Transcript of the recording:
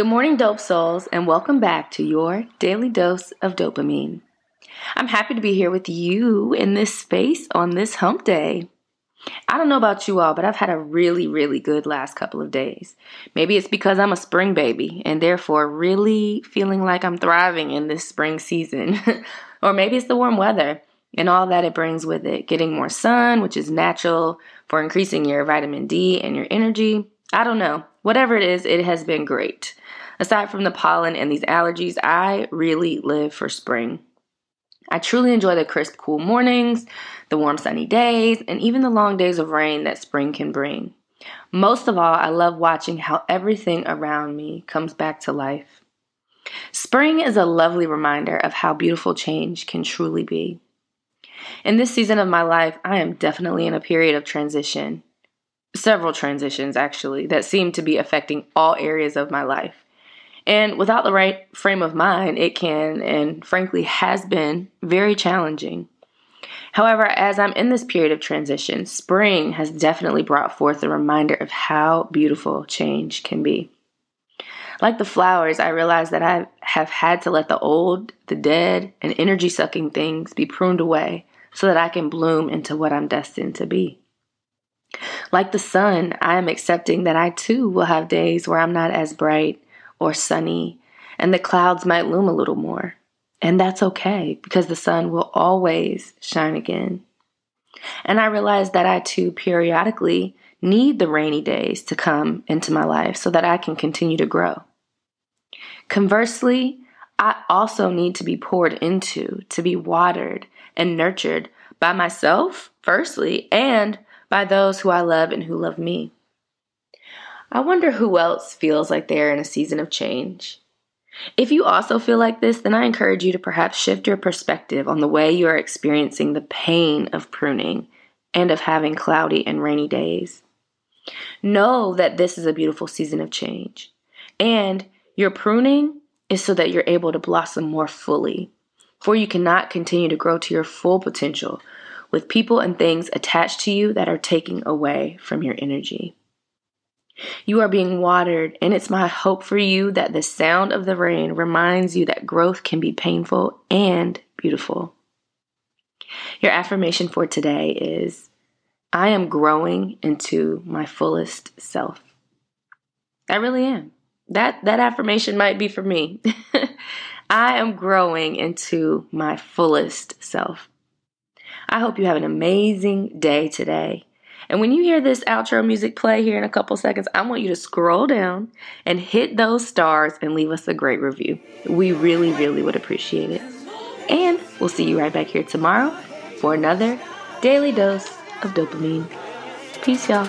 Good morning, Dope Souls, and welcome back to your daily dose of dopamine. I'm happy to be here with you in this space on this hump day. I don't know about you all, but I've had a really, really good last couple of days. Maybe it's because I'm a spring baby and therefore really feeling like I'm thriving in this spring season. or maybe it's the warm weather and all that it brings with it. Getting more sun, which is natural for increasing your vitamin D and your energy. I don't know. Whatever it is, it has been great. Aside from the pollen and these allergies, I really live for spring. I truly enjoy the crisp, cool mornings, the warm, sunny days, and even the long days of rain that spring can bring. Most of all, I love watching how everything around me comes back to life. Spring is a lovely reminder of how beautiful change can truly be. In this season of my life, I am definitely in a period of transition. Several transitions, actually, that seem to be affecting all areas of my life. And without the right frame of mind, it can and frankly has been very challenging. However, as I'm in this period of transition, spring has definitely brought forth a reminder of how beautiful change can be. Like the flowers, I realize that I have had to let the old, the dead, and energy sucking things be pruned away so that I can bloom into what I'm destined to be. Like the sun, I am accepting that I too will have days where I'm not as bright or sunny, and the clouds might loom a little more. And that's okay because the sun will always shine again. And I realize that I too periodically need the rainy days to come into my life so that I can continue to grow. Conversely, I also need to be poured into, to be watered and nurtured by myself, firstly, and by those who I love and who love me. I wonder who else feels like they're in a season of change. If you also feel like this, then I encourage you to perhaps shift your perspective on the way you are experiencing the pain of pruning and of having cloudy and rainy days. Know that this is a beautiful season of change. And your pruning is so that you're able to blossom more fully. For you cannot continue to grow to your full potential with people and things attached to you that are taking away from your energy. You are being watered, and it's my hope for you that the sound of the rain reminds you that growth can be painful and beautiful. Your affirmation for today is I am growing into my fullest self. I really am. That that affirmation might be for me. I am growing into my fullest self. I hope you have an amazing day today. And when you hear this outro music play here in a couple seconds, I want you to scroll down and hit those stars and leave us a great review. We really, really would appreciate it. And we'll see you right back here tomorrow for another daily dose of dopamine. Peace, y'all.